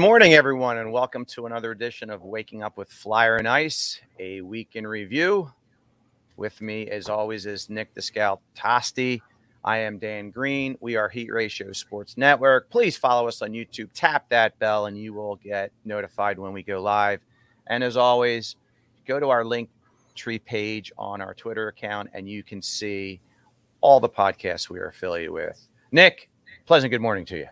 Morning, everyone, and welcome to another edition of Waking Up with Flyer and Ice, a week in review. With me, as always, is Nick the Scout Tosti. I am Dan Green. We are Heat Ratio Sports Network. Please follow us on YouTube. Tap that bell, and you will get notified when we go live. And as always, go to our link tree page on our Twitter account, and you can see all the podcasts we are affiliated with. Nick, pleasant good morning to you.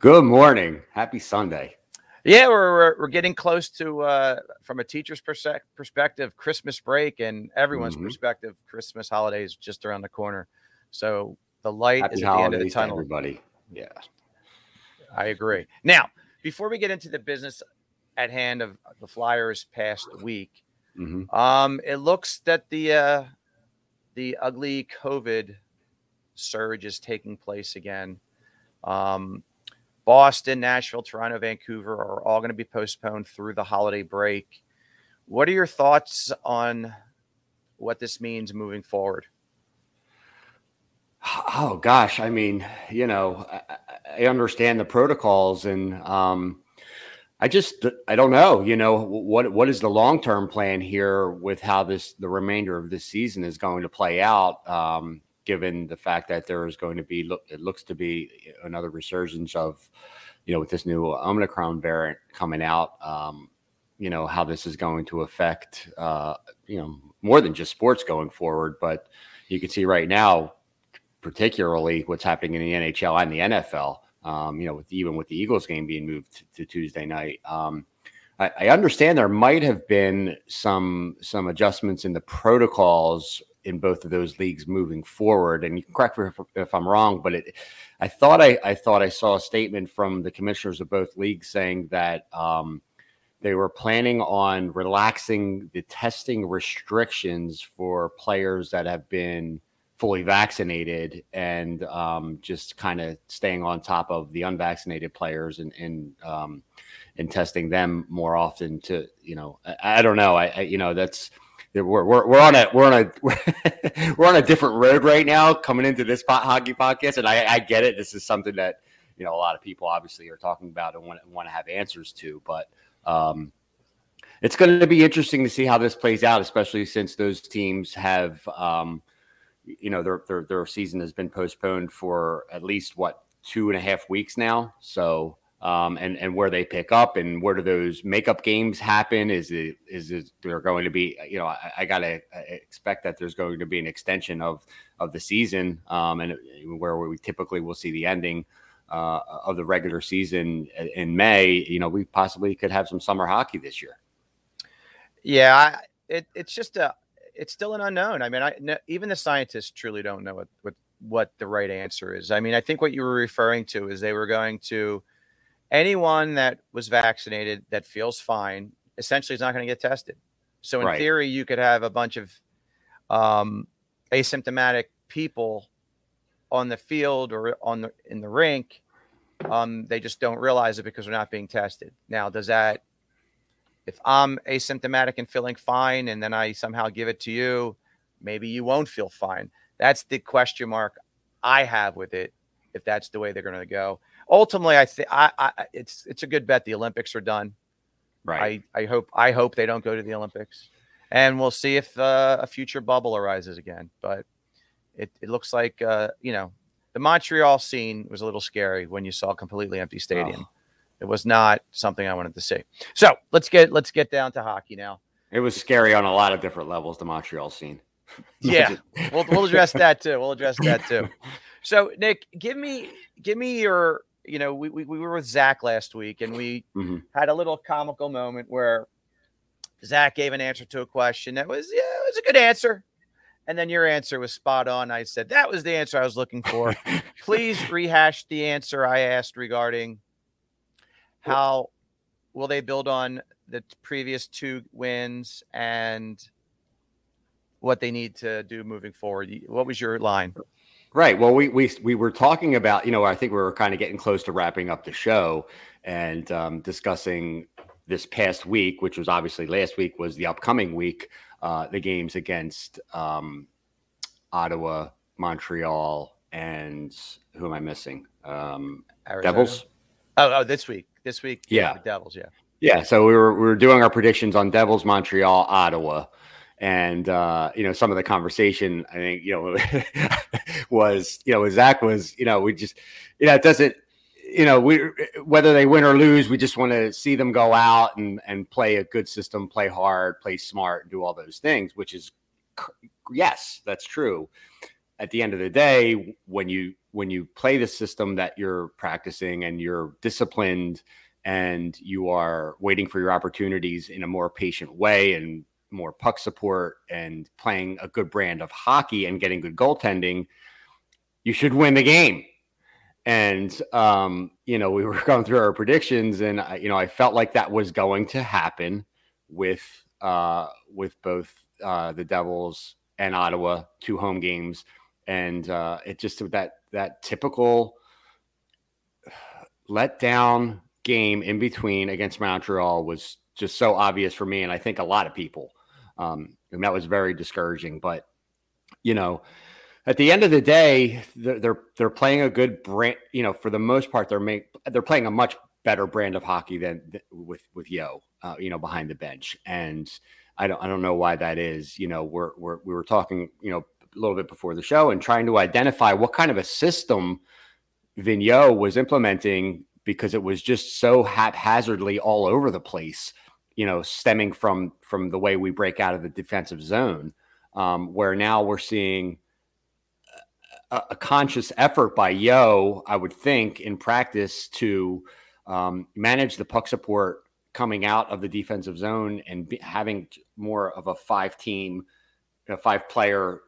Good morning. Happy Sunday. Yeah, we're, we're, we're getting close to, uh, from a teacher's perse- perspective, Christmas break, and everyone's Mhm. perspective, Christmas holidays just around the corner. So the light Happy is at the end of the tunnel. everybody. Yeah. I agree. Now, before we get into the business at hand of the Flyers past week, hmm um, it looks that the uh, the ugly COVID surge is taking place again. Um, Boston, Nashville, Toronto, Vancouver are all going to be postponed through the holiday break. What are your thoughts on what this means moving forward? Oh gosh, I mean, you know, I, I- understand the protocols, and um, I just I don't know. You know, what what is the long term plan here with how this the remainder of this season is going to play out? Um, given the fact that there is going to be look, it looks to be another resurgence of, you know, with this new Omicron variant coming out. Um, you know how this is going to affect, uh, you know, more than just sports going forward, but you can see right now particularly what's happening in the NHL and the NFL. Um, you know, with even with the Eagles game being moved to, to Tuesday night. Um, I, I understand there might have been some some adjustments in the protocols in both of those leagues moving forward. And you can correct me if, I'm wrong, but it, I thought I, I thought I saw a statement from the commissioners of both leagues saying that um, they were planning on relaxing the testing restrictions for players that have been fully vaccinated and um, just kind of staying on top of the unvaccinated players and and um, and testing them more often to you know I, I don't know I, I you know that's we're, we're, we're on a we're on a we're on a different road right now coming into this pot hockey podcast and I, I get it this is something that you know a lot of people obviously are talking about and want, want to have answers to but um, it's going to be interesting to see how this plays out especially since those teams have um, you know their, their their season has been postponed for at least what two and a half weeks now. So um, and and where they pick up and where do those makeup games happen? Is it is it there going to be you know I, I gotta expect that there's going to be an extension of of the season um, and where we typically will see the ending. Uh, of the regular season in May, you know, we possibly could have some summer hockey this year. Yeah, it, it's just a it's still an unknown. I mean, I no, even the scientists truly don't know what, what what the right answer is. I mean, I think what you were referring to is they were going to anyone that was vaccinated that feels fine essentially is not going to get tested. So in Right. theory, you could have a bunch of um, asymptomatic people on the field or on the in the rink. Um, they just don't realize it because they're not being tested. Now, does that if I'm asymptomatic and feeling fine and then I somehow give it to you, maybe you won't feel fine. That's the question mark I have with it. If that's the way they're going to go, ultimately, I think it's it's a good bet. The Olympics are done. Right. I I hope I hope they don't go to the Olympics, and we'll see if uh, a future bubble arises again. But it it looks like uh, you know the Montreal scene was a little scary when you saw a completely empty stadium. Oh. It was not something I wanted to see. So let's get let's get down to hockey now. It was scary on a lot of different levels, the Montreal scene. Yeah, we'll we'll address that too. We'll address that too. So Nick, give me give me your you know we we, we were with Zach last week and we Mhm. had a little comical moment where Zach gave an answer to a question that was yeah it was a good answer, and then your answer was spot on. I said that was the answer I was looking for. Please rehash the answer I asked regarding how will they build on the previous two wins and what they need to do moving forward. What was your line? Right. Well, we we we were talking about, you know, I think we were kind of getting close to wrapping up the show and um, discussing this past week, which was obviously last week, was the upcoming week, uh, the games against um, Ottawa, Montreal, and who am I missing? Um, Devils. Oh, oh, this week. this week. Yeah, Devils. Yeah, yeah. So we were we were doing our predictions on Devils, Montreal, Ottawa, and uh, you know some of the conversation I think you know was you know Zach was you know we just you know it doesn't you know we whether they win or lose we just want to see them go out and and play a good system play hard play smart do all those things which is yes that's true. At the end of the day when you when you play the system that you're practicing and you're disciplined and you are waiting for your opportunities in a more patient way and more puck support and playing a good brand of hockey and getting good goaltending, you should win the game. And um, you know, we were going through our predictions, and I, you know, I felt like that was going to happen with uh, with both uh, the Devils and Ottawa, two home games, and uh, it just that that typical letdown game in between against Montreal was just so obvious for me, and I think a lot of people. Um, and that was very discouraging. But you know, at the end of the day, they're they're, they're playing a good brand. You know, for the most part, they're make, they're playing a much better brand of hockey than, with with Yeo. Uh, you know, behind the bench, and I don't I don't know why that is. You know, we're, we're we were talking. You know, a little bit before the show and trying to identify what kind of a system Vigneault was implementing because it was just so haphazardly all over the place you know, stemming from from the way we break out of the defensive zone, um, where now we're seeing a, a, conscious effort by Yeo, I would think, in practice to um, manage the puck support coming out of the defensive zone and be, having more of a five team, you know, five player,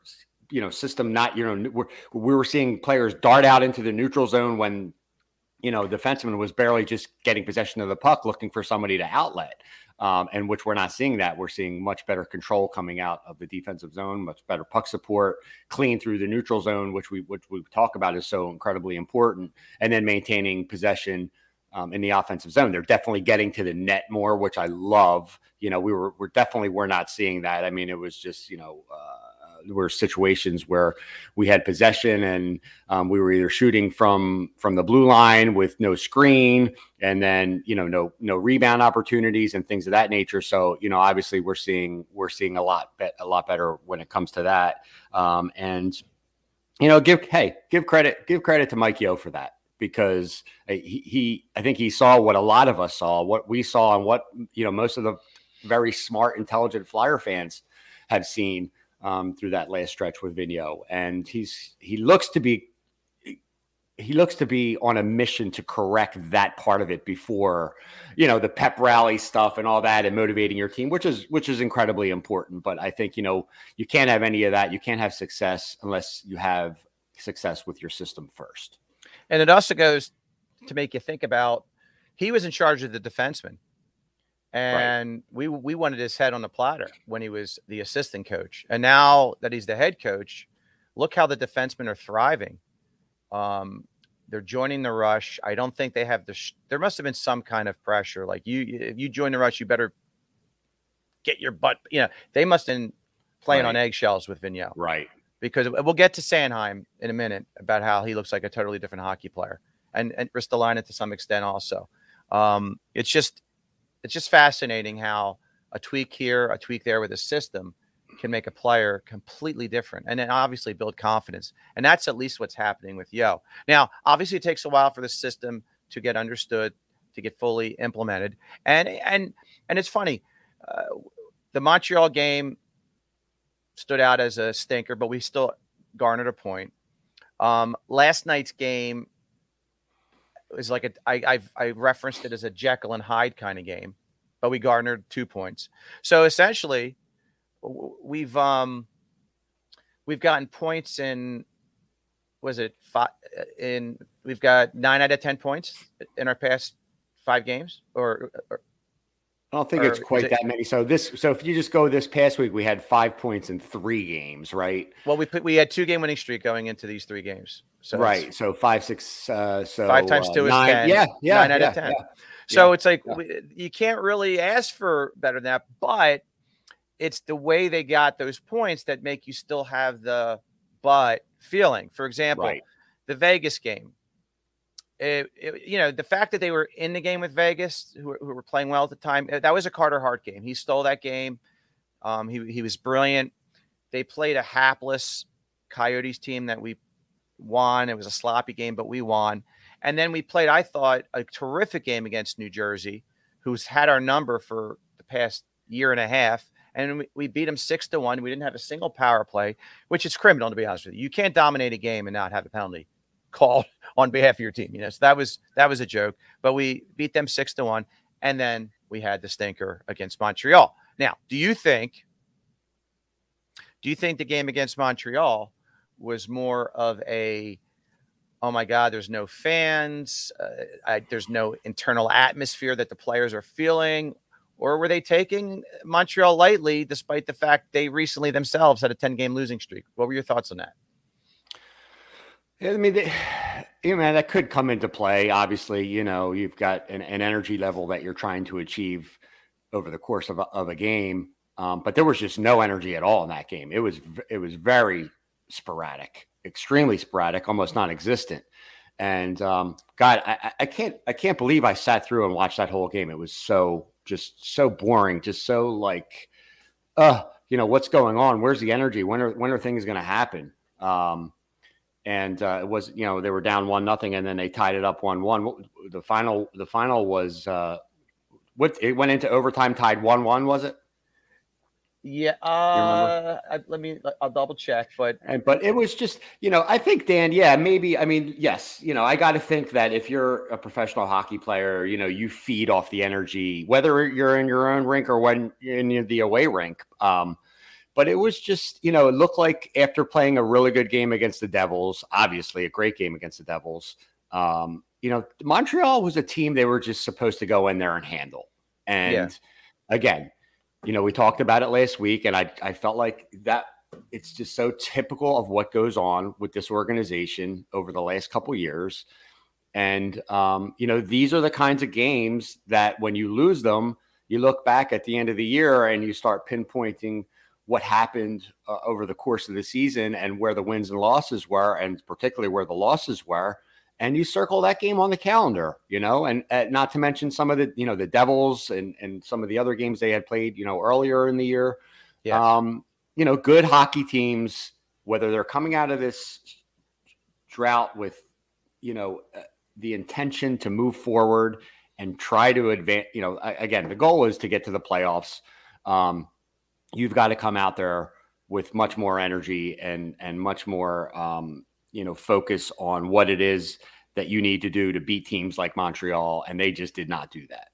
you know, system. Not you know, we're, we were seeing players dart out into the neutral zone when you know, defenseman was barely just getting possession of the puck, looking for somebody to outlet um, and which we're not seeing that. We're seeing much better control coming out of the defensive zone, much better puck support, clean through the neutral zone, which we which we talk about is so incredibly important, and then maintaining possession um, in the offensive zone. They're definitely getting to the net more, which I love. You know, we were we're definitely we're not seeing that. I mean, it was just you know. Uh, were situations where we had possession and um, we were either shooting from from the blue line with no screen and then you know no no rebound opportunities and things of that nature. So you know obviously we're seeing we're seeing a lot be- a lot better when it comes to that. Um, and you know give hey give credit give credit to Mike Yeo for that because he, he I think he saw what a lot of us saw what we saw and what you know most of the very smart intelligent flyer fans have seen um, through that last stretch with Vigneault, and he's he looks to be he looks to be on a mission to correct that part of it before you know the pep rally stuff and all that and motivating your team which is which is incredibly important. But i think you know you can't have any of that. You can't have success unless you have success with your system first. And it also goes to make you think about he was in charge of the defenseman and right. we we wanted his head on the platter when he was the assistant coach, and now that he's the head coach, look how the defensemen are thriving. Um, they're joining the rush. I don't think they have the. Sh- there must have been some kind of pressure, like you. If you join the rush, you better get your butt. You know, they must have been playing right. on eggshells with Vigneault, right? Because we'll get to Sanheim in a minute about how he looks like a totally different hockey player, and and Ristolainen to some extent also. Um, it's just it's just fascinating how a tweak here, a tweak there with a system can make a player completely different and then obviously build confidence. And that's at least what's happening with Yeo. Now, obviously it takes a while for the system to get understood, to get fully implemented. And and and it's funny, uh, the Montreal game stood out as a stinker, but we still garnered a point. Um, last night's game was like a I I've, I referenced it as a Jekyll and Hyde kind of game, but we garnered two points. So essentially, we've um we've gotten points in was it five in we've got nine out of ten points in our past five games or, or I don't think it's quite it, that many. So this, so if you just go this past week, we had five points in three games, right? Well, we put we had two game winning streak going into these three games. So right, so five, six, uh, so five times two uh, is nine. ten. Yeah, yeah, nine out yeah, of ten. Yeah, so yeah, it's like we, you can't really ask for better than that, but it's the way they got those points that make you still have the but feeling. For example, right. the Vegas game. It, you know, the fact that they were in the game with Vegas, who, who, were playing well at the time, eh, that was a Carter Hart game. He stole that game. Um, he, he was brilliant. They played a hapless Coyotes team that we won. It was a sloppy game, but we won. And then we played, I thought, a terrific game against New Jersey, who's had our number for the past year and a half. And we, we beat them six to one. We didn't have a single power play, which is criminal, to be honest with you. You can't dominate a game and not have a penalty called on behalf of your team. You know, so that was that was a joke. But we beat them six to one, and then we had the stinker against Montreal. Now, do you think? Do you think the game against Montreal was more of a oh my God, there's no fans, uh, I, there's no internal atmosphere that the players are feeling? Or were they taking Montreal lightly despite the fact they recently themselves had a 10 game losing streak? What were your thoughts on that? I mean, you know, that could come into play. Obviously, you know, you've got an, an, energy level that you're trying to achieve over the course of a, of a game, um, but there was just no energy at all in that game. It was it was very sporadic, extremely sporadic, almost non-existent. And um, God, I, I can't I can't believe I sat through and watched that whole game. It was so just so boring, just so like, uh, you know, what's going on? Where's the energy? When are when are things going to happen? Um, and uh, it was you know they were down one nothing and then they tied it up one one. The final the final was uh, what it went into overtime tied one one was it? Yeah, uh, I, let me. I'll double check, but and but it was just you know I think Dan, yeah, maybe I mean yes, you know I got to think that if you're a professional hockey player, you know you feed off the energy whether you're in your own rink or when in the away rink. Um, but it was just, you know, it looked like after playing a really good game against the Devils, obviously a great game against the Devils, um, you know, Montreal was a team they were just supposed to go in there and handle. And yeah. again, you know, we talked about it last week, and I, I felt like that it's just so typical of what goes on with this organization over the last couple years. And, um, you know, these are the kinds of games that when you lose them, you look back at the end of the year and you start pinpointing what happened uh, over the course of the season and where the wins and losses were, and particularly where the losses were. And you circle that game on the calendar, you know, and uh, not to mention some of the, you know, the Devils and, and some of the other games they had played, you know, earlier in the year. Yes. Um, you know, good hockey teams, whether they're coming out of this drought with, you know, uh, the intention to move forward and try to advance, you know, again, the goal is to get to the playoffs. Um, you've got to come out there with much more energy and and much more um, you know focus on what it is that you need to do to beat teams like Montreal, and they just did not do that.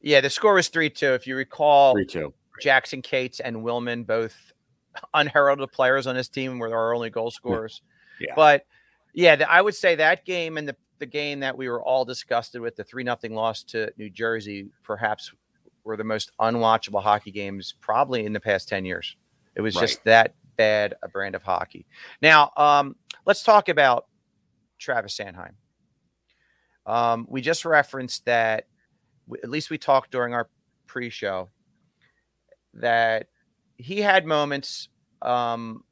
Yeah, the score was three two. If you recall, three two. Jackson Cates and Willman, both unheralded players on this team, were our only goal scorers. Yeah. But yeah, the, I would say that game and the the game that we were all disgusted with, the three nothing loss to New Jersey, perhaps were the most unwatchable hockey games probably in the past 10 years. It was right. just that bad a brand of hockey. Now, um, let's talk about Travis Sanheim. Um, we just referenced that, at least we talked during our pre show, that he had moments um,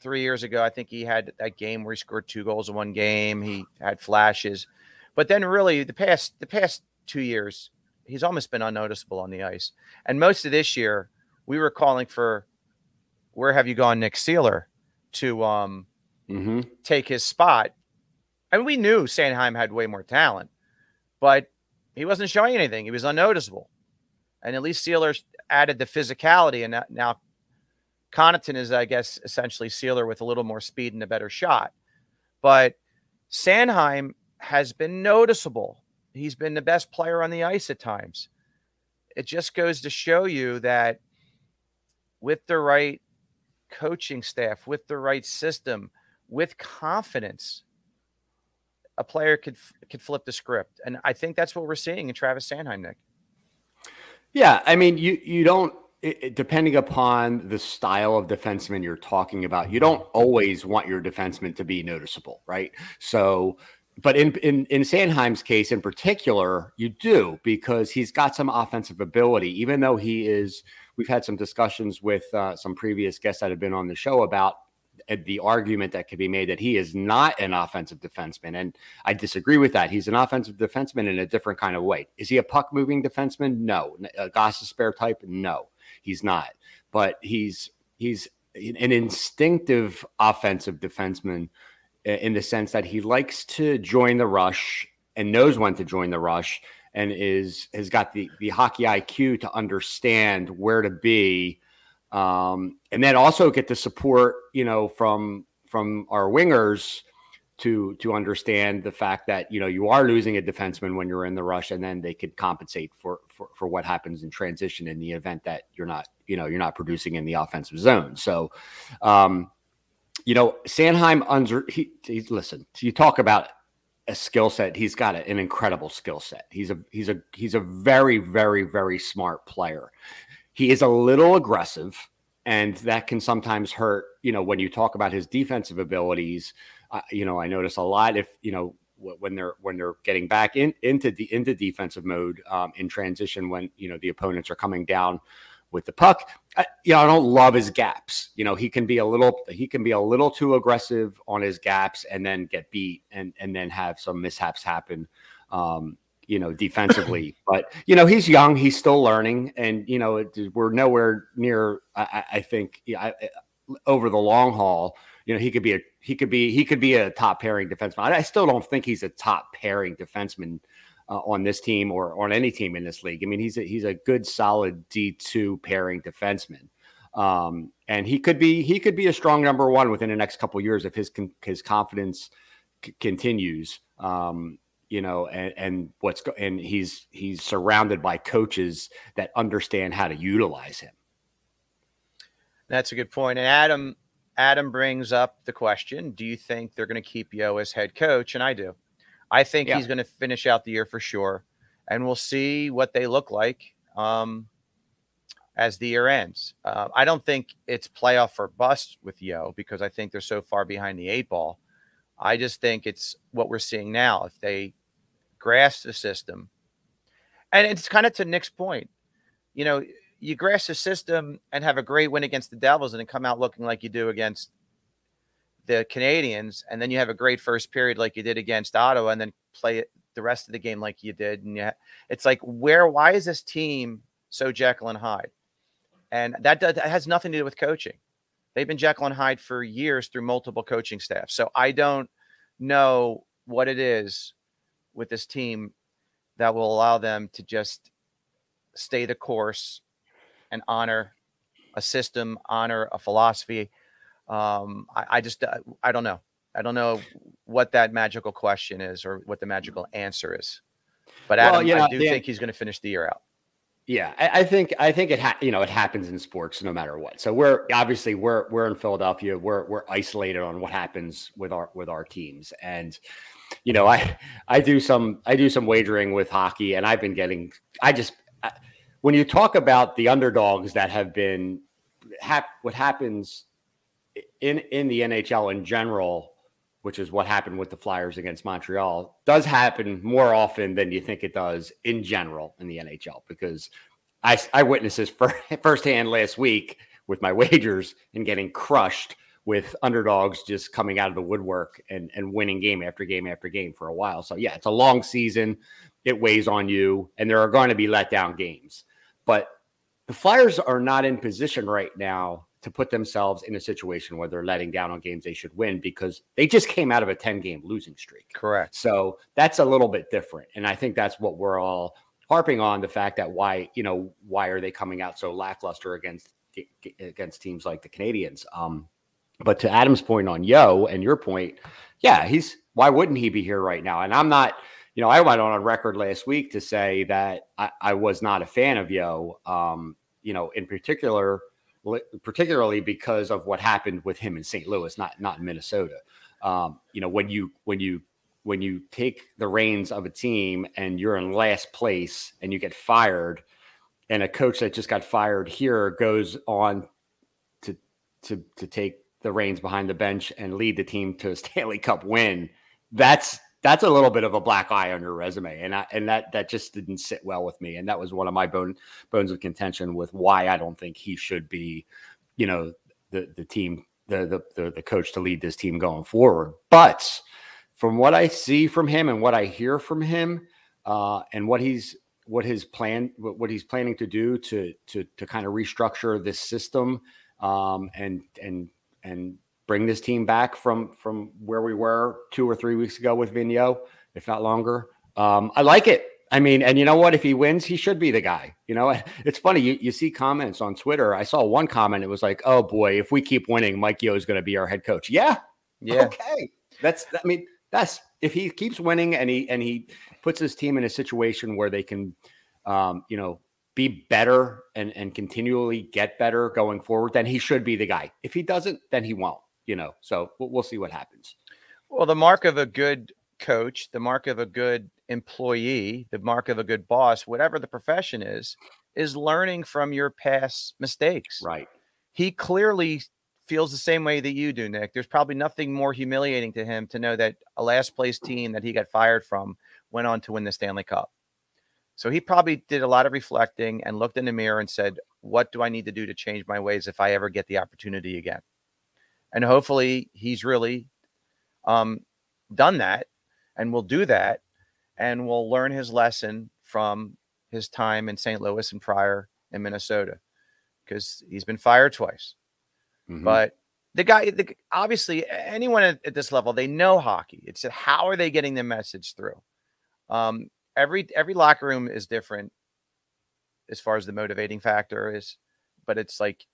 three years ago. I think he had that game where he scored two goals in one game. He had flashes, but then really the past the past two years, he's almost been unnoticeable on the ice. And most of this year, we were calling for where have you gone, Nick Seeler, to um, mm-hmm. take his spot. And we knew Sanheim had way more talent, but he wasn't showing anything. He was unnoticeable. And at least Seeler added the physicality. And now Connauton is, I guess, essentially Seeler with a little more speed and a better shot. But Sanheim has been noticeable He's been the best player on the ice at times. It just goes to show you that with the right coaching staff, with the right system, with confidence, a player could could flip the script. And I think that's what we're seeing in Travis Sanheim, Nick. Yeah, I mean, you you don't it, depending upon the style of defenseman you're talking about, you don't always want your defenseman to be noticeable, right? So but in, in in Sanheim's case in particular, you do because he's got some offensive ability. Even though he is, we've had some discussions with uh, some previous guests that have been on the show about the argument that could be made that he is not an offensive defenseman. And I disagree with that. He's an offensive defenseman in a different kind of way. Is he a puck moving defenseman? No. A Gostisbehere type? No, he's not. But he's he's an instinctive offensive defenseman in the sense that he likes to join the rush and knows when to join the rush and is has got the the hockey IQ to understand where to be um, and then also get the support, you know, from from our wingers to to understand the fact that you know you are losing a defenseman when you're in the rush, and then they could compensate for for, for what happens in transition in the event that you're not you know you're not producing in the offensive zone. So, um, you know, Sanheim under he, he listen. You talk about a skill set. He's got a, an incredible skill set. He's a he's a he's a very very very smart player. He is a little aggressive, and that can sometimes hurt. You know, when you talk about his defensive abilities, uh, you know, I notice a lot if you know when they're when they're getting back in into the into defensive mode um, in transition when you know the opponents are coming down with the puck. I, you know, I don't love his gaps. You know, he can be a little he can be a little too aggressive on his gaps and then get beat and and then have some mishaps happen. Um, you know, defensively. but you know, he's young, he's still learning, and you know, it, we're nowhere near. I, I think I, over the long haul, you know, he could be a he could be he could be a top pairing defenseman. I, I still don't think he's a top pairing defenseman. Uh, on this team or on any team in this league. I mean, he's a, he's a good, solid D two pairing defenseman, um, and he could be he could be a strong number one within the next couple years if his his confidence c- continues. Um, you know, and, and what's go- and he's he's surrounded by coaches that understand how to utilize him. That's a good point. And Adam Adam brings up the question: Do you think they're going to keep Yeo as head coach? And I do. I think yeah. he's going to finish out the year for sure, and we'll see what they look like um, as the year ends. Uh, I don't think it's playoff or bust with Yeo because I think they're so far behind the eight ball. I just think it's what we're seeing now. If they grasp the system. And it's kind of to Nick's point. You know, you grasp the system and have a great win against the Devils and then come out looking like you do against the Canadiens, and then you have a great first period like you did against Ottawa, and then play the rest of the game like you did. And yeah, it's like, where, why is this team so Jekyll and Hyde? And that, does, that has nothing to do with coaching. They've been Jekyll and Hyde for years through multiple coaching staff. So I don't know what it is with this team that will allow them to just stay the course and honor a system, honor a philosophy. Um, I, I just uh, I don't know. I don't know what that magical question is or what the magical answer is. But Adam, well, yeah, I do yeah. think he's going to finish the year out. Yeah, I, I, think I think it ha- you know it happens in sports no matter what. So we're obviously we're we're in Philadelphia. We're we're isolated on what happens with our with our teams, and you know, I I do some I do some wagering with hockey, and I've been getting. I just when you talk about the underdogs that have been hap, what happens in in the NHL in general, which is what happened with the Flyers against Montreal, does happen more often than you think it does in general in the NHL because I I witnessed this firsthand last week with my wagers and getting crushed with underdogs just coming out of the woodwork and, and winning game after game after game for a while. So, yeah, it's a long season. It weighs on you, and there are going to be letdown games. But the Flyers are not in position right now to put themselves in a situation where they're letting down on games they should win because they just came out of a 10 game losing streak. Correct. So that's a little bit different. And I think that's what we're all harping on the fact that why, you know, why are they coming out so lackluster against against teams like the Canadiens? Um, but to Adam's point on Yeo and your point, yeah, he's why wouldn't he be here right now? And I'm not, you know, I went on a record last week to say that I, I was not a fan of Yeo. um, you know, in particular, particularly because of what happened with him in St. Louis, not not in Minnesota. Um, you know, when you when you when you take the reins of a team and you're in last place and you get fired, and a coach that just got fired here goes on to to to take the reins behind the bench and lead the team to a Stanley Cup win, that's that's a little bit of a black eye on your resume, and I, and that that just didn't sit well with me, and that was one of my bone, bones of contention with why I don't think he should be, you know, the the team the, the the coach to lead this team going forward. But from what I see from him and what I hear from him, uh, and what he's what his plan what he's planning to do to to to kind of restructure this system um, and and and bring this team back from from where we were two or three weeks ago with Vigneault, if not longer. Um, I like it. I mean, and you know what? If he wins, he should be the guy. You know, it's funny. You, you see comments on Twitter. I saw one comment. It was like, "Oh boy, if we keep winning, Mike Yeo is going to be our head coach." Yeah, yeah. Okay, that's. I mean, that's if he keeps winning and he and he puts his team in a situation where they can, um, you know, be better and and continually get better going forward, then he should be the guy. If he doesn't, then he won't. You know, so we'll, we'll see what happens. Well, the mark of a good coach, the mark of a good employee, the mark of a good boss, whatever the profession is, is learning from your past mistakes. Right. He clearly feels the same way that you do, Nick. There's probably nothing more humiliating to him to know that a last place team that he got fired from went on to win the Stanley Cup. So he probably did a lot of reflecting and looked in the mirror and said, What do I need to do to change my ways if I ever get the opportunity again? And hopefully he's really um, done that and will do that and will learn his lesson from his time in St. Louis and prior in Minnesota because he's been fired twice. Mm-hmm. But the guy, the, obviously, anyone at, at, this level, they know hockey. It's how are they getting the message through? Um, every every locker room is different as far as the motivating factor is, but it's like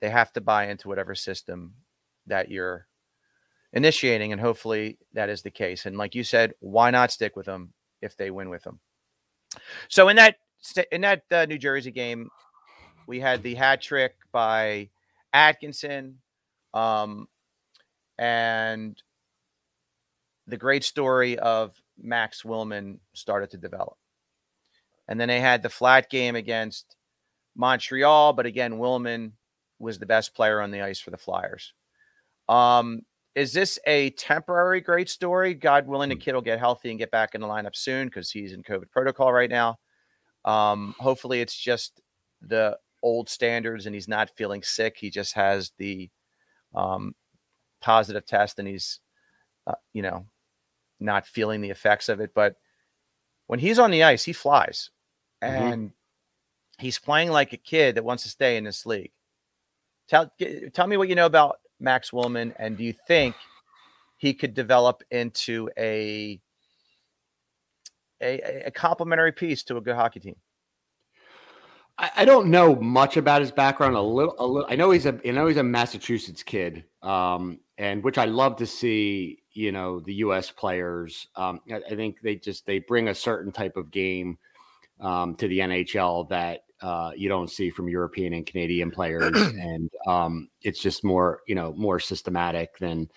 they have to buy into whatever system that you're initiating, and hopefully that is the case. And like you said, why not stick with them if they win with them? So in that in that uh, New Jersey game, we had the hat trick by Atkinson, um, and the great story of Max Willman started to develop. And then they had the flat game against Montreal, but again, Willman was the best player on the ice for the Flyers. Um, is this a temporary great story? God willing, the hmm. kid will get healthy and get back in the lineup soon because he's in COVID protocol right now. Um, hopefully, it's just the old standards and he's not feeling sick. He just has the um, positive test and he's, uh, you know, not feeling the effects of it. But when he's on the ice, he flies mm-hmm. and he's playing like a kid that wants to stay in this league. Tell, tell me what you know about Max Willman, and do you think he could develop into a a, a complementary piece to a good hockey team? I, I don't know much about his background. A little, a little. I know he's a. I know he's a Massachusetts kid, um, and which I love to see. You know, the U.S. players. Um, I, I think they just they bring a certain type of game um, to the NHL that uh, you don't see from European and Canadian players, and um, it's just more you know more systematic than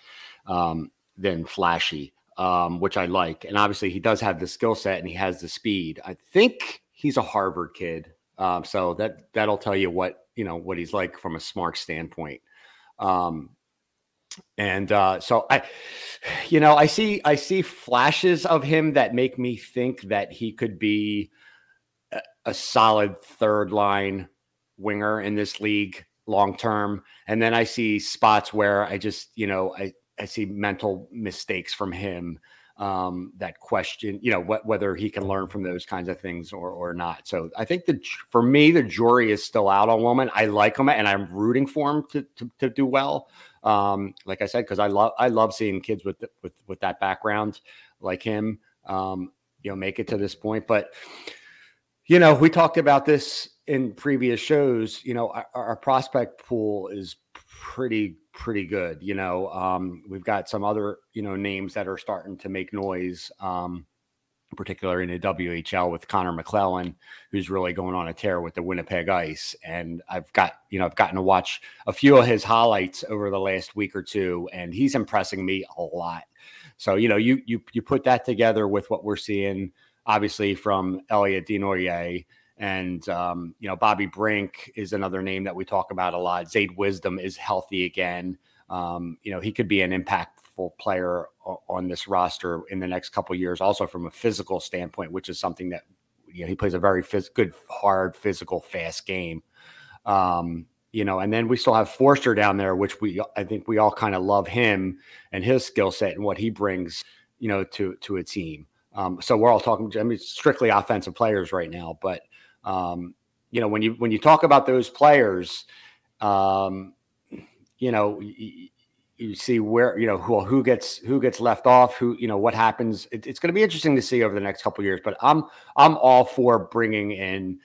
um, than flashy, um, which I like. And obviously, he does have the skill set and he has the speed. I think he's a Harvard kid. Um, so that that'll tell you what you know what he's like from a smart standpoint. Um, and uh, so I, you know, I see I see flashes of him that make me think that he could be a, solid third line winger in this league long term. And then I see spots where I just you know I I see mental mistakes from him um, that question, you know, wh- whether he can learn from those kinds of things or or not. So I think that for me, the jury is still out on Willman. I like him and I'm rooting for him to to, to do well. Um, like I said, because I love I love seeing kids with with with that background like him, um, you know, make it to this point. But you know, we talked about this in previous shows. You know, our, our prospect pool is pretty pretty good. You know, um, we've got some other you know names that are starting to make noise, um, particularly in the WHL with Connor McClennon, who's really going on a tear with the Winnipeg Ice. And I've got you know I've gotten to watch a few of his highlights over the last week or two, and he's impressing me a lot. So you know you you you put that together with what we're seeing, obviously from Elliot Desnoyers and um, you know, Bobby Brink is another name that we talk about a lot. Zayde Wisdom is healthy again. Um, you know, he could be an impactful player on this roster in the next couple years. Also, from a physical standpoint, which is something that you know he plays a very phys- good, hard, physical, fast game. Um, you know, and then we still have Foerster down there, which we I think we all kind of love him and his skill set and what he brings, you know, to to a team. Um, so we're all talking. I mean, strictly offensive players right now, but um, you know, when you when you talk about those players, um, you know, you, you, see where you know who who gets who gets left off, who you know what happens. It, it's going to be interesting to see over the next couple years. But I'm I'm all for bringing in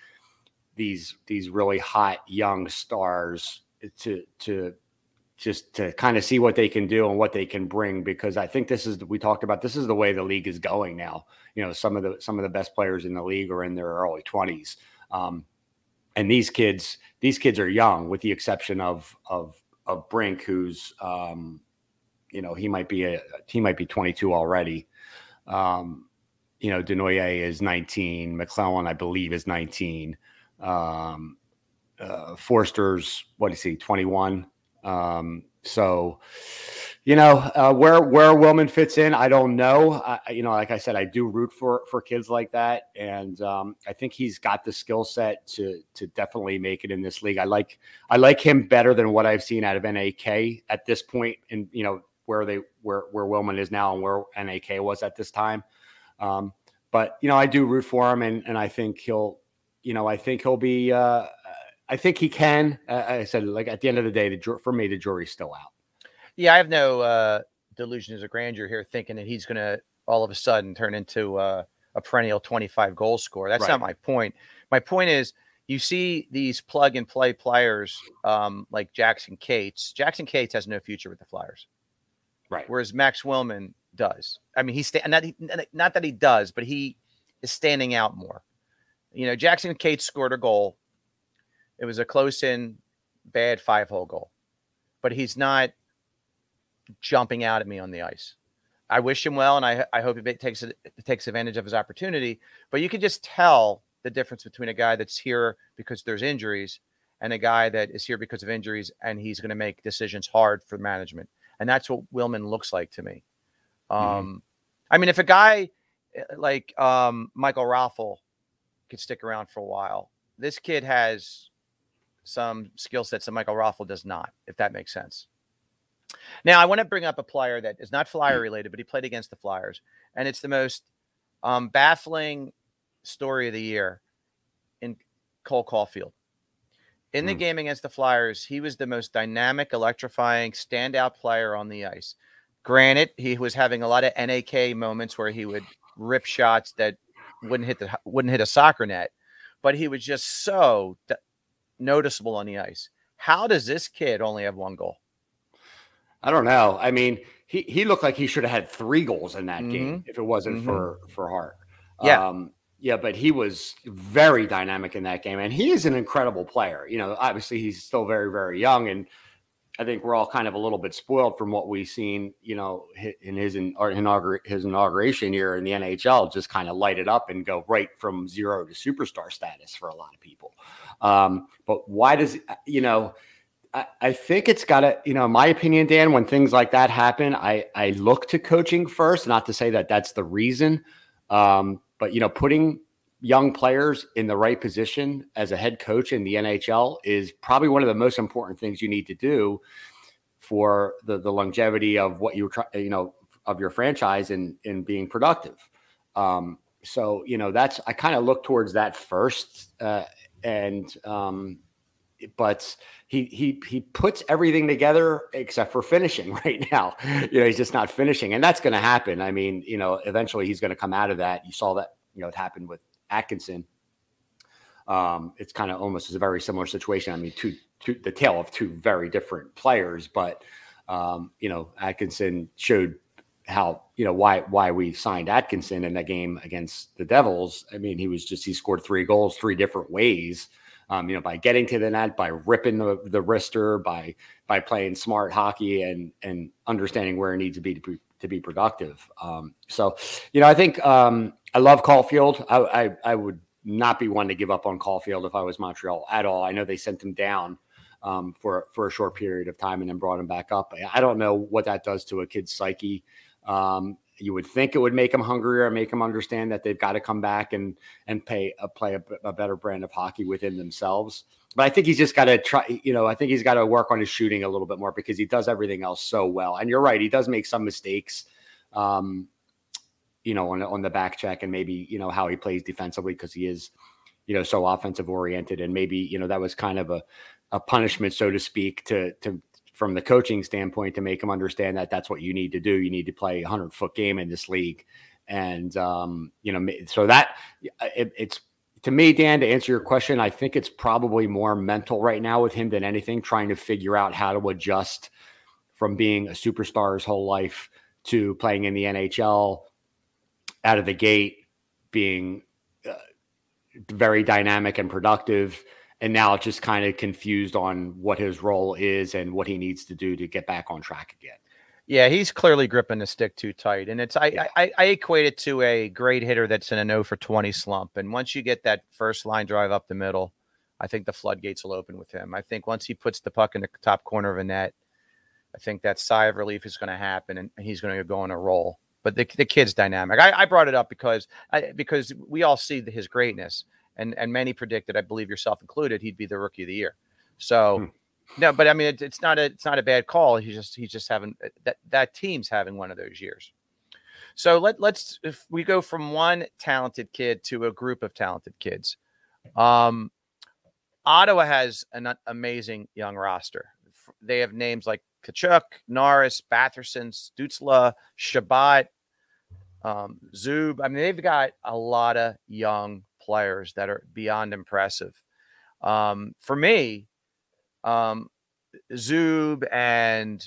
these these really hot young stars to to just to kind of see what they can do and what they can bring because I think this is we talked about this is the way the league is going now. You know, some of the some of the best players in the league are in their early twenties, um, and these kids these kids are young, with the exception of of of Brink, who's um, you know he might be a he might be 22 already. Um, you know, Desnoyers is 19, McClennon I believe is 19. Um, uh, Foerster's what is he 21? Um, so, you know, uh, where where Willman fits in, I don't know. I, you know, like I said, I do root for for kids like that, and um, I think he's got the skill set to to definitely make it in this league. I like I like him better than what I've seen out of NAK at this point, and you know where they where where Willman is now and where NAK was at this time. Um, but you know, I do root for him, and and I think he'll you know, I think he'll be. Uh, I think he can. Uh, I said, like at the end of the day, the for me, the jury's still out. Yeah, I have no uh, delusions of grandeur here, thinking that he's going to all of a sudden turn into uh, a perennial 25 goal scorer. That's right. not my point. My point is, you see these plug and play players um, like Jackson Cates. Jackson Cates has no future with the Flyers, right? Whereas Max Willman does. I mean, he's sta- not he, not that he does, but he is standing out more. You know, Jackson Cates scored a goal. It was a close in, bad five hole goal, but he's not jumping out at me on the ice. I wish him well, and I, I hope he takes it takes advantage of his opportunity. But you can just tell the difference between a guy that's here because there's injuries and a guy that is here because of injuries, and he's going to make decisions hard for management. And that's what Willman looks like to me. Mm-hmm. Um, I mean, if a guy eh, like um, Michael Raffl could stick around for a while. This kid has some skill sets that Michael Raffl does not, if that makes sense. Now, I want to bring up a player that is not Flyer related, but he played against the Flyers, and it's the most um, baffling story of the year in Cole Caufield. In the mm. game against the Flyers, he was the most dynamic, electrifying, standout player on the ice. Granted, he was having a lot of NAK moments where he would rip shots that wouldn't hit the wouldn't hit a soccer net, but he was just so noticeable on the ice. How does this kid only have one goal? I don't know. I mean, he he looked like he should have had three goals in that mm-hmm. game if it wasn't mm-hmm. for for Hart. Yeah. Um, yeah, but he was very dynamic in that game, and he is an incredible player. You know, obviously he's still very, very young, and I think we're all kind of a little bit spoiled from what we've seen, you know, in his inaugur- his inauguration year in the NHL, just kind of light it up and go right from zero to superstar status for a lot of people. Um, but why does you know? I, I think it's got to, you know, in my opinion, Dan. When things like that happen, I I look to coaching first. Not to say that that's the reason, um, but you know, putting young players in the right position as a head coach in the NHL is probably one of the most important things you need to do for the, the longevity of what you try, you know, of your franchise and in being productive. Um, so, you know, that's, I kind of look towards that first. Uh, and, um, but he he he puts everything together except for finishing right now. You know, he's just not finishing, and that's going to happen. I mean, you know, eventually he's going to come out of that. You saw that, you know, it happened with Atkinson. Um, it's kind of almost a very similar situation. I mean, two, two, the tale of two very different players, but um, you know, Atkinson showed how you know why why we signed Atkinson in that game against the Devils. I mean, he was just he scored three goals three different ways. Um, you know, by getting to the net, by ripping the the wrister, by by playing smart hockey and and understanding where it needs to be to be to be productive. Um, so, you know, I think um, I love Caufield. I, I, I would not be one to give up on Caufield if I was Montreal at all. I know they sent him down um, for for a short period of time and then brought him back up. I don't know what that does to a kid's psyche. Um, you would think it would make them hungrier and make them understand that they've got to come back and and pay uh, play a, a, better brand of hockey within themselves. But I think he's just got to try. You know, I think he's got to work on his shooting a little bit more because he does everything else so well. And you're right, he does make some mistakes. Um, you know, on on the back check and maybe you know how he plays defensively because he is, you know, so offensive oriented and maybe you know that was kind of a a punishment, so to speak, to to from the coaching standpoint to make him understand that that's what you need to do. You need to play a hundred foot game in this league, and um, you know, so that it, it's to me, Dan, to answer your question, I think it's probably more mental right now with him than anything, trying to figure out how to adjust from being a superstar his whole life to playing in the NHL out of the gate, being uh, very dynamic and productive and now just kind of confused on what his role is and what he needs to do to get back on track again. Yeah, he's clearly gripping the stick too tight, and it's I, yeah. I, I equate it to a great hitter that's in a no for twenty slump, and once you get that first line drive up the middle, I think the floodgates will open with him. I think once he puts the puck in the top corner of a net, I think that sigh of relief is going to happen, and he's going to go on a roll. But the, the kid's dynamic. I, I brought it up because I, because we all see his greatness, and and many predicted, I believe yourself included, he'd be the rookie of the year. So. Hmm. No, but I mean, it, it's not a it's not a bad call. He's just he's just having that that team's having one of those years. So let let's if we go from one talented kid to a group of talented kids. Um, Ottawa has an amazing young roster. They have names like Tkachuk, Norris, Batherson, Stützle, Chabot, um, Zub. I mean, they've got a lot of young players that are beyond impressive. Um, for me, um, Zub and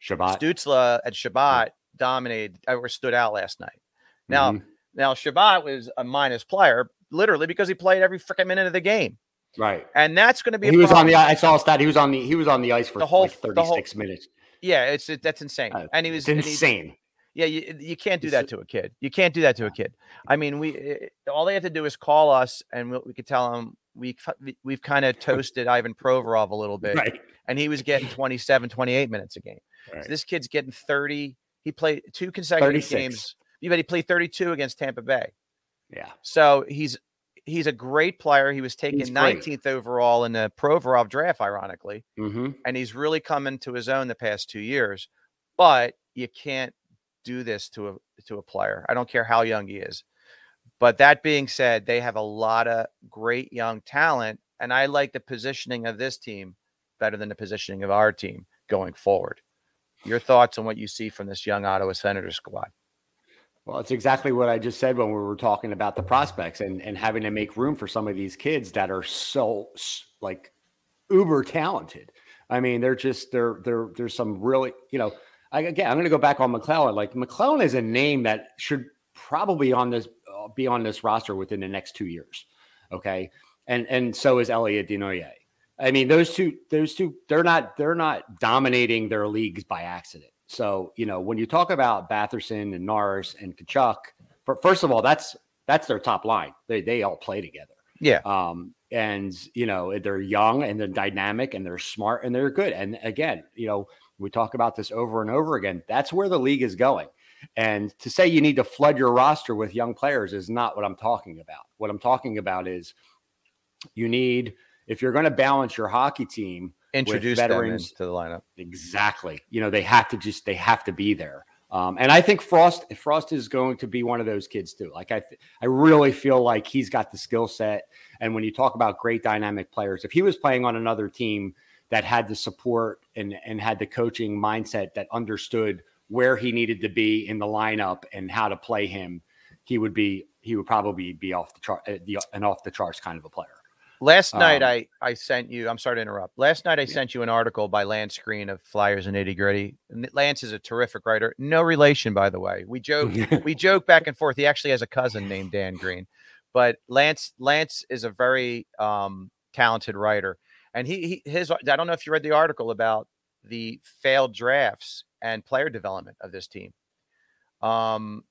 Chabot, Stützle and Chabot dominated or stood out last night. Now, mm-hmm. now Chabot was a minus player literally because he played every freaking minute of the game. Right, and that's going to be. he was on the. I saw a stat. He was on the. He was on the ice for the whole like thirty six minutes. Yeah, it's it, that's insane. Uh, and he was insane. Yeah, you, you can't do that to a kid. You can't do that to a kid. I mean, we eh, all they have to do is call us, and we, we could tell them we we've kind of toasted Ivan Provorov a little bit, right. and he was getting 27, 28 minutes a game. Right. So this kid's getting 30. He played two consecutive 36. games. bet he played 32 against Tampa Bay. Yeah. So he's he's a great player. He was taken 19th overall in the Provorov draft, ironically, mm-hmm. and he's really coming to his own the past two years. But you can't do this to a to a player. I don't care how young he is. But that being said, they have a lot of great young talent, and I like the positioning of this team better than the positioning of our team going forward. Your thoughts on what you see from this young Ottawa Senator squad? Well, it's exactly what I just said when we were talking about the prospects and, and having to make room for some of these kids that are so like uber talented. I mean, they're just they're they're there's some really you know I, again, I'm going to go back on McClennon. Like McClennon is a name that should probably on this uh, be on this roster within the next two years. Okay, and and so is Elliot Desnoyers. I mean, those two, those two, they're not they're not dominating their leagues by accident. So you know, when you talk about Batherson and Norris and Tkachuk, for, first of all, that's that's their top line. They they all play together. Yeah. Um, and you know they're young and they're dynamic and they're smart and they're good. And again, you know, we talk about this over and over again. That's where the league is going. And to say you need to flood your roster with young players is not what I'm talking about. What I'm talking about is you need, if you're going to balance your hockey team, introduce veterans to the lineup. Exactly. You know, they have to just, they have to be there. Um, and I think Frost, Frost is going to be one of those kids too. Like I, th- I really feel like he's got the skill set. And when you talk about great dynamic players, if he was playing on another team that had the support and and had the coaching mindset that understood where he needed to be in the lineup and how to play him, he would be he would probably be off the chart, uh, the, an off the charts kind of a player. Last night, um, I I sent you. I'm sorry to interrupt. Last night, I yeah. sent you an article by Lance Green of Flyers and Nitty Gritty. Lance is a terrific writer. No relation, by the way. We joke we joke back and forth. He actually has a cousin named Dan Green, but Lance Lance is a very um, talented writer. And he, he his I don't know if you read the article about the failed drafts and player development of this team. Um,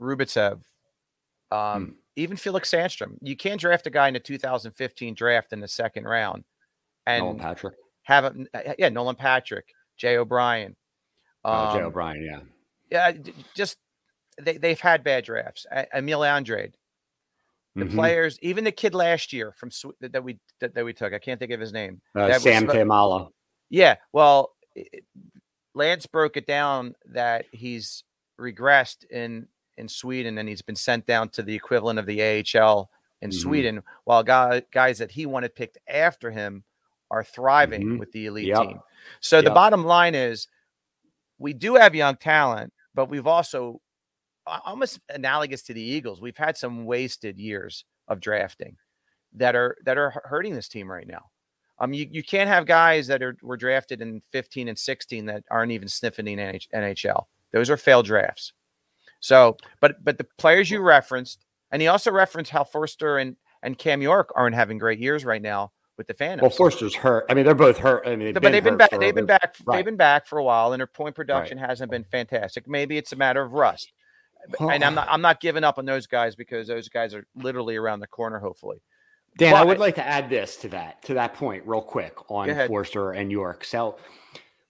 Rubtsov, um, hmm. even Felix Sandstrom. You can't draft a guy in the 2015 draft in the second round and Nolan Patrick have a yeah Nolan Patrick, Jay O'Brien, um, uh, Jay O'Brien, yeah. Yeah, just they, they've had bad drafts. Emil Andrae, the mm-hmm. players, even the kid last year from that we that, that we took. I can't think of his name. Uh, Sam was, Tuomaala. Yeah, well, Lance broke it down that he's regressed in in Sweden and he's been sent down to the equivalent of the AHL in mm-hmm. Sweden, while guy, guys that he wanted picked after him are thriving mm-hmm. with the elite yep. team. So yep. the bottom line is we do have young talent, but we've also almost analogous to the Eagles. We've had some wasted years of drafting that are that are hurting this team right now. Um, you, you can't have guys that are were drafted in 15 and 16 that aren't even sniffing the NHL. Those are failed drafts. So, but but the players you referenced, and he also referenced how Foerster and and Cam York aren't having great years right now with the Phantoms. Well, Foerster's hurt. I mean, they're both hurt. I mean, they've but they've been back. They've been back. Right. They've been back for a while, and their point production right. hasn't been fantastic. Maybe it's a matter of rust. And I'm not. I'm not giving up on those guys because those guys are literally around the corner. Hopefully, Dan, but, I would like to add this to that to that point real quick on Foerster and York. So,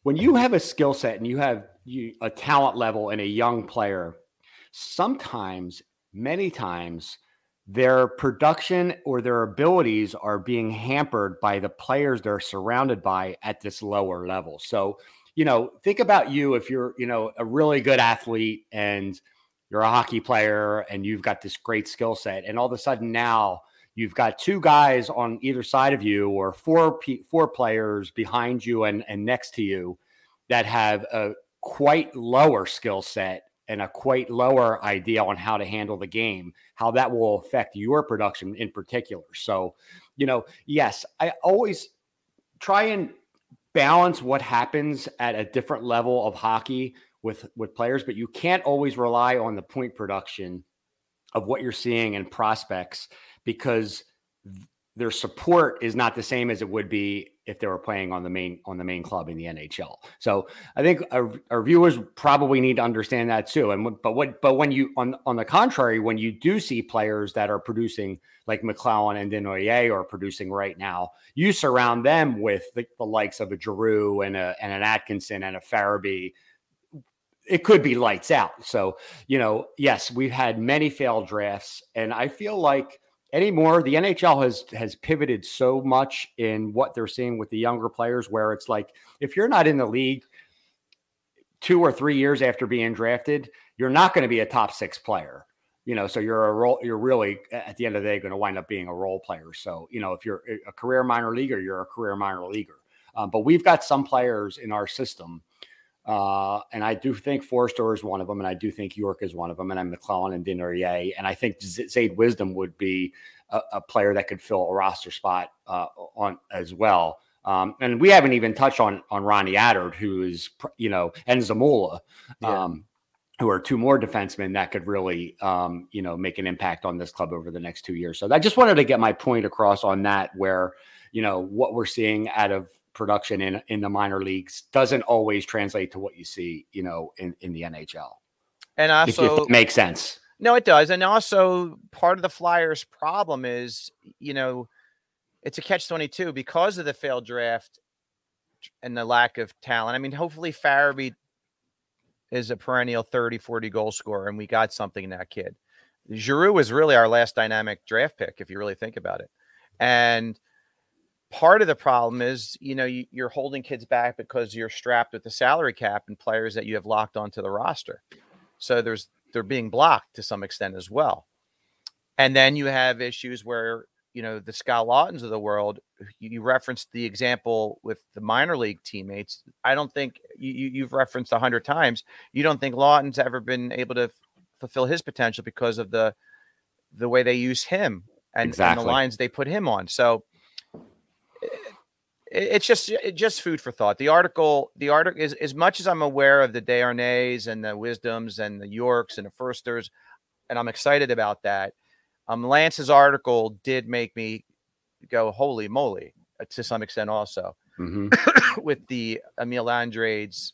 when you have a skill set and you have you, a talent level in a young player, sometimes, many times, their production or their abilities are being hampered by the players they're surrounded by at this lower level. So, you know, think about you if you're, you know, a really good athlete and you're a hockey player and you've got this great skill set, and all of a sudden now you've got two guys on either side of you or four four players behind you and, and next to you that have a quite lower skill set and a quite lower idea on how to handle the game how that will affect your production in particular. So you know yes i always try and balance what happens at a different level of hockey with with players but you can't always rely on the point production of what you're seeing in prospects because their support is not the same as it would be if they were playing on the main on the main club in the NHL. So I think our, our, viewers probably need to understand that too. And but what but when you on on the contrary, when you do see players that are producing like McClennon and Desnoyers are producing right now, you surround them with the, the likes of a Giroux and a and an Atkinson and a Farabee. It could be lights out. So you know, yes, we've had many failed drafts, and I feel like anymore. The NHL has has pivoted so much in what they're seeing with the younger players, where it's like if you're not in the league two or three years after being drafted, you're not going to be a top six player. You know, so you're a role. You're really at the end of the day going to wind up being a role player. So you know, if you're a career minor leaguer, you're a career minor leaguer. Um, but we've got some players in our system. Uh, and I do think Foerster is one of them, and I do think York is one of them, and I'm McClennon and Desnoyers, and I think Zayde Wisdom would be a, a, player that could fill a roster spot uh, on as well. Um, and we haven't even touched on on Ronnie Attard, who is you know, and Zamula, yeah. um, who are two more defensemen that could really um, you know make an impact on this club over the next two years. So I just wanted to get my point across on that, where you know what we're seeing out of production in in the minor leagues doesn't always translate to what you see, you know, in in the NHL. And also, if, makes sense. No, it does. And also, part of the Flyers' problem is, you know, it's a catch 22 because of the failed draft and the lack of talent. I mean, hopefully, Farabee is a perennial 30, 40 goal scorer, and we got something in that kid. Giroux was really our last dynamic draft pick, if you really think about it. And part of the problem is you know you, are holding kids back because you're strapped with the salary cap and players that you have locked onto the roster. So there's they're being blocked to some extent as well. And then you have issues where you know the Scott Laughtons of the world you, referenced the example with the minor league teammates. I don't think you, you've referenced a hundred times you don't think Laughton's ever been able to f- fulfill his potential because of the the way they use him and, exactly. and the lines they put him on. So it's just it's just food for thought. The article, the article is as much as I'm aware of the Desnoyers and the Wisdoms and the Yorks and the Foersters, and I'm excited about that. Um, Lance's article did make me go, holy moly, uh, to some extent also, mm-hmm. with the Emil Andraes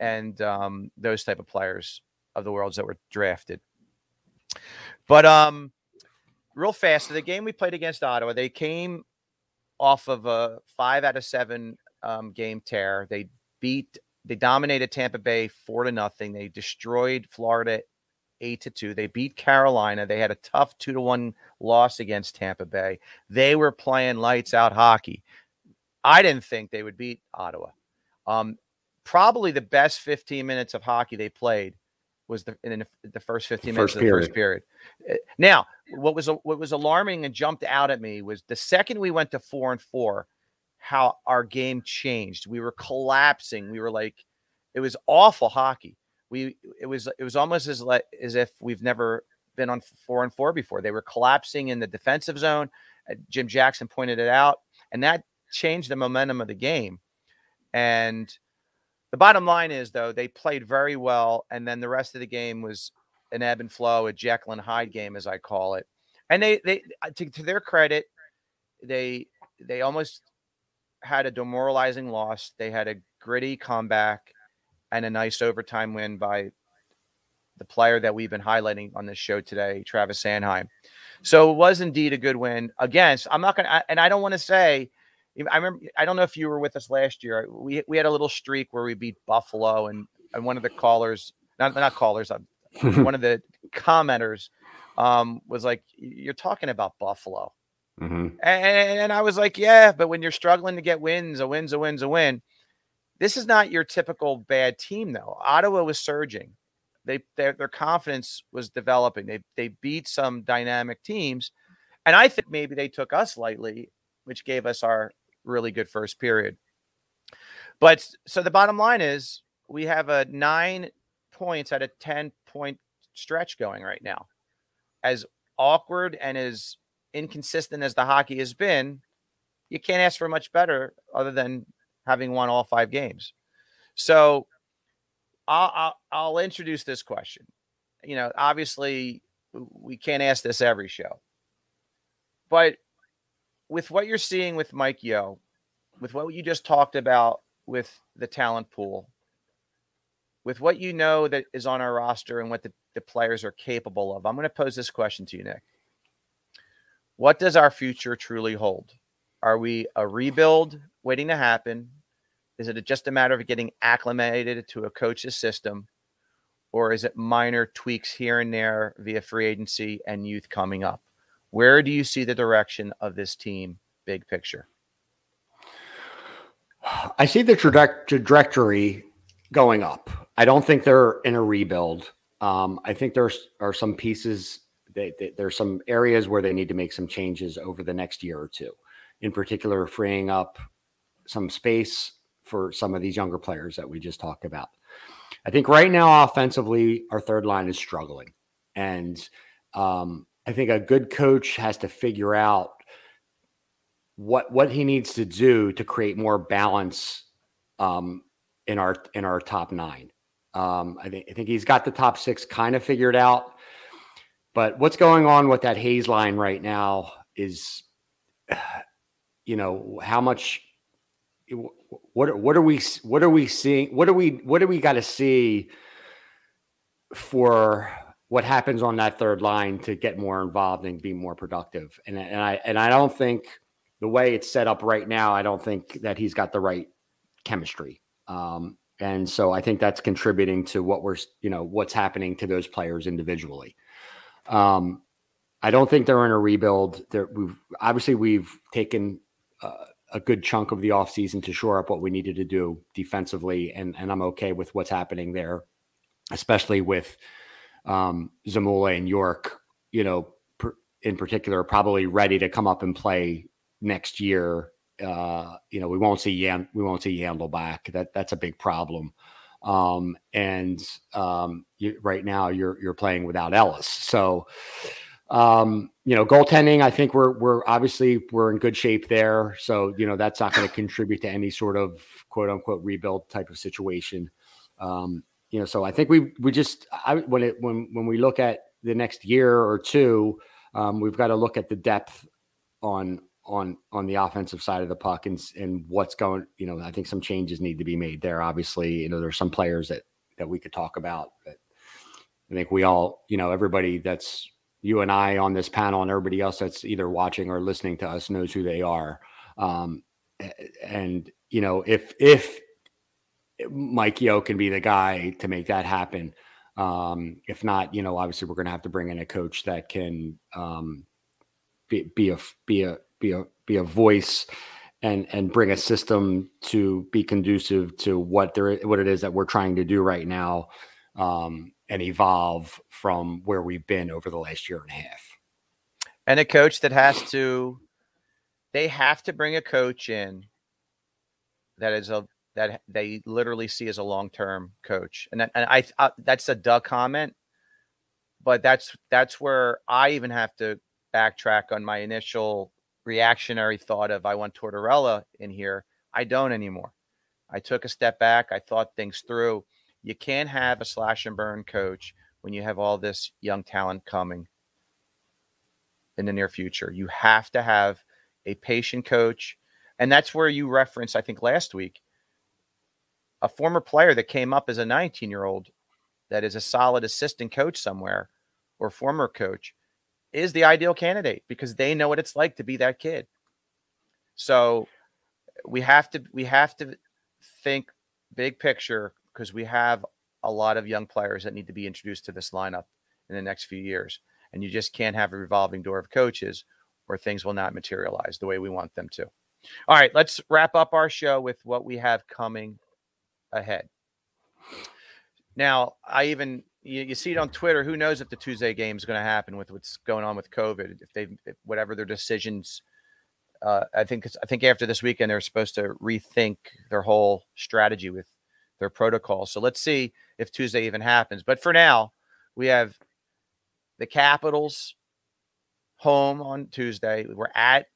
and um, those type of players of the worlds that were drafted. But um, real fast, the game we played against Ottawa, they came off of a five out of seven um, game tear. They beat they dominated Tampa Bay four to nothing. They destroyed Florida eight to two. They beat Carolina. They had a tough two to one loss against Tampa Bay. They were playing lights out hockey. I didn't think they would beat Ottawa. Um, probably the best 15 minutes of hockey they played was the in the first 15 minutes of the period. first period. Uh, now, what was what was alarming and jumped out at me was the second we went to four and four, how our game changed. We were collapsing. We were like, it was awful hockey. We it was it was almost as like as if we've never been on four and four before. They were collapsing in the defensive zone. Uh, Jim Jackson pointed it out, and that changed the momentum of the game. And the bottom line is, though, they played very well, and then the rest of the game was an ebb and flow, a Jekyll and Hyde game, as I call it. And they, they, uh, to, to their credit, they, they almost had a demoralizing loss. They had a gritty comeback and a nice overtime win by the player that we've been highlighting on this show today, Travis Sanheim. So it was indeed a good win against. I'm not going to, and I don't want to say I remember I don't know if you were with us last year. We we had a little streak where we beat Buffalo, and and one of the callers, not not callers, uh, one of the commenters, um, was like, "You're talking about Buffalo," mm-hmm. and, and I was like, "Yeah, but when you're struggling to get wins, a win's a win's a win." This is not your typical bad team, though. Ottawa was surging. They their, their confidence was developing. They they beat some dynamic teams, and I think maybe they took us lightly, which gave us our really good first period. But so the bottom line is we have a nine points out of 10 point stretch going right now. As awkward and as inconsistent as the hockey has been, you can't ask for much better other than having won all five games. So I'll, I'll, I'll introduce this question. You know, obviously, we can't ask this every show, but with what you're seeing with Mike Yeo, with what you just talked about with the talent pool, with what you know that is on our roster and what the, the players are capable of, I'm going to pose this question to you, Nick. What does our future truly hold? Are we a rebuild waiting to happen? Is it just a matter of getting acclimated to a coach's system? Or is it minor tweaks here and there via free agency and youth coming up? Where do you see the direction of this team, big picture? I see the trajectory going up. I don't think they're in a rebuild. Um, I think there are some pieces. They, they, some areas where they need to make some changes over the next year or two. In particular, freeing up some space for some of these younger players that we just talked about. I think right now, offensively, our third line is struggling, and um, I think a good coach has to figure out what what he needs to do to create more balance um, in our in our top nine. Um, I think I think he's got the top six kind of figured out, but what's going on with that Hayes line right now is, you know, how much. What what are we what are we seeing? What are we what do we got to see for what happens on that third line to get more involved and be more productive. And, and I and I don't think the way it's set up right now, I don't think that he's got the right chemistry. Um, and so I think that's contributing to what we're you know what's happening to those players individually. Um, I don't think they're in a rebuild. There, we've obviously we've taken uh, a good chunk of the offseason to shore up what we needed to do defensively, and and I'm okay with what's happening there, especially with um, Zamula and York, you know, in particular, probably ready to come up and play next year. Uh, you know, we won't see Yan, we won't see Yandle back. That that's a big problem. Um, and um, you, right now, you're you're playing without Ellis, so. Um, you know, goaltending, I think we're we're obviously we're in good shape there. So, you know, that's not going to contribute to any sort of quote unquote rebuild type of situation. Um, you know, so I think we we just I, when it when when we look at the next year or two, um, we've got to look at the depth on on on the offensive side of the puck and and what's going. You know, I think some changes need to be made there. Obviously, you know, there's some players that that we could talk about. But I think we all, you know, everybody that's you and I on this panel and everybody else that's either watching or listening to us knows who they are. Um, and you know, if if Mike Yeo can be the guy to make that happen. Um, if not, you know, obviously we're going to have to bring in a coach that can um, be, be a be a be a be a voice and and bring a system to be conducive to what there what it is that we're trying to do right now um, and evolve from where we've been over the last year and a half. And a coach that has to they have to bring a coach in that is a that they literally see as a long-term coach. And, that, and I, I that's a duh comment, but that's that's where I even have to backtrack on my initial reactionary thought of I want Tortorella in here. I don't anymore. I took a step back. I thought things through. You can't have a slash and burn coach when you have all this young talent coming in the near future. You have to have a patient coach. And that's where you referenced, I think, last week a former player that came up as a 19 year old that is a solid assistant coach somewhere or former coach is the ideal candidate because they know what it's like to be that kid. So we have to we have to think big picture because we have a lot of young players that need to be introduced to this lineup in the next few years. And you just can't have a revolving door of coaches or things will not materialize the way we want them to. All right, let's wrap up our show with what we have coming ahead. Now, I even you, you, see it on Twitter. Who knows if the Tuesday game is going to happen with what's going on with COVID? If they, if whatever their decisions, uh, I think I think after this weekend they're supposed to rethink their whole strategy with their protocol. So let's see if Tuesday even happens. But for now, we have the Capitals home on Tuesday. We're at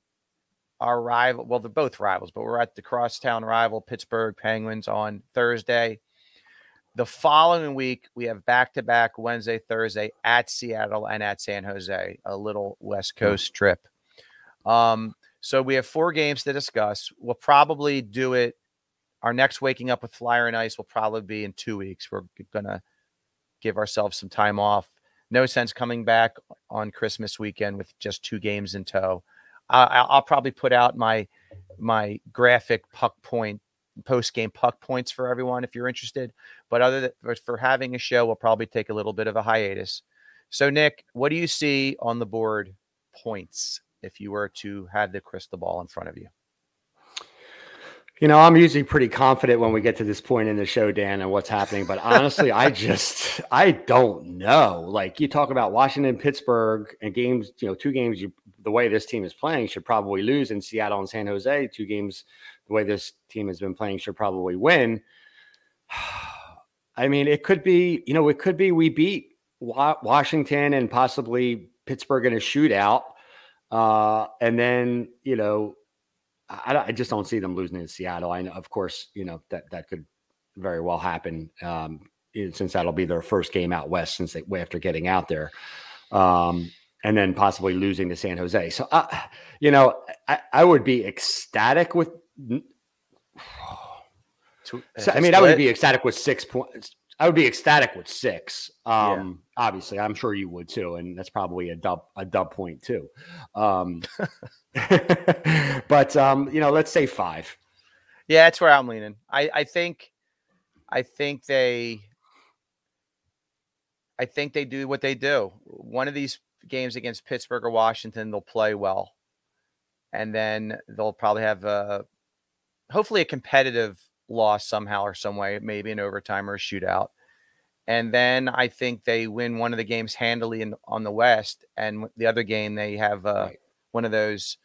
our rival. Well, they're both rivals, but we're at the crosstown rival Pittsburgh Penguins on Thursday. The following week, we have back to back Wednesday, Thursday at Seattle and at San Jose, a little West. Coast trip. Um, so we have four games to discuss. We'll probably do it. Our next waking up with Flyer and Ice will probably be in two weeks. We're going to give ourselves some time off. No sense coming back on Christmas weekend with just two games in tow. Uh, I'll probably put out my my graphic puck point post game puck points for everyone if you're interested. But other than for having a show, we'll probably take a little bit of a hiatus. So, Nick, what do you see on the board points if you were to have the crystal ball in front of you? You know, I'm usually pretty confident when we get to this point in the show, Dan, and what's happening. But honestly, I just I don't know. Like you talk about Washington, Pittsburgh, and games. You know, two games. You the way this team is playing should probably lose in Seattle and San Jose. Two games. The way this team has been playing should probably win. I mean, it could be. You know, it could be we beat Washington and possibly Pittsburgh in a shootout, uh, and then you know I, I, just don't see them losing in Seattle. I know, of course, you know that that could very well happen um, since that'll be their first game out west since they way after getting out there, um, and then possibly losing to San Jose. So, uh, you know, I, I would be ecstatic with. So, I mean, I would be ecstatic with six points. I would be ecstatic with six. Um, yeah. Obviously, I'm sure you would too, and that's probably a dub a dub point too. Um, but um, you know, let's say five. Yeah, that's where I'm leaning. I I think, I think they, I think they do what they do. One of these games against Pittsburgh or Washington, they'll play well, and then they'll probably have a, hopefully a competitive loss somehow or some way, maybe an overtime or a shootout. And then I think they win one of the games handily in, on the West, and the other game they have uh, right. one of those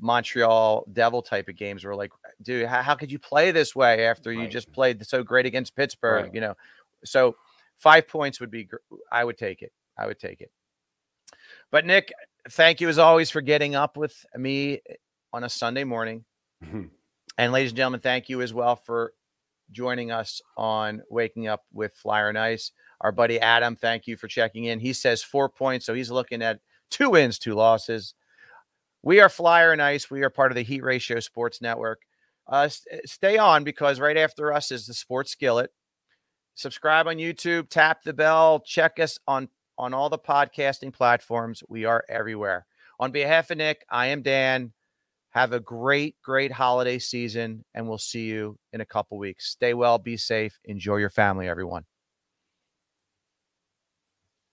Montreal Devil type of games where like, dude, how, how could you play this way after right. you just played so great against Pittsburgh? Right. You know, so five points would be, I would take it. I would take it. But Nick, thank you as always for getting up with me on a Sunday morning. And ladies and gentlemen, thank you as well for joining us on Waking Up with Flyer and Ice. Our buddy Adam, thank you for checking in. He says four points, so he's looking at two wins, two losses. We are Flyer and Ice. We are part of the Heat Ratio Sports Network. Uh, st- stay on because right after us is the Sports Skillet. Subscribe on YouTube, tap the bell, check us on on all the podcasting platforms. We are everywhere. On behalf of Nick, I am Dan. Have a great, great holiday season, and we'll see you in a couple weeks. Stay well, be safe, enjoy your family, everyone.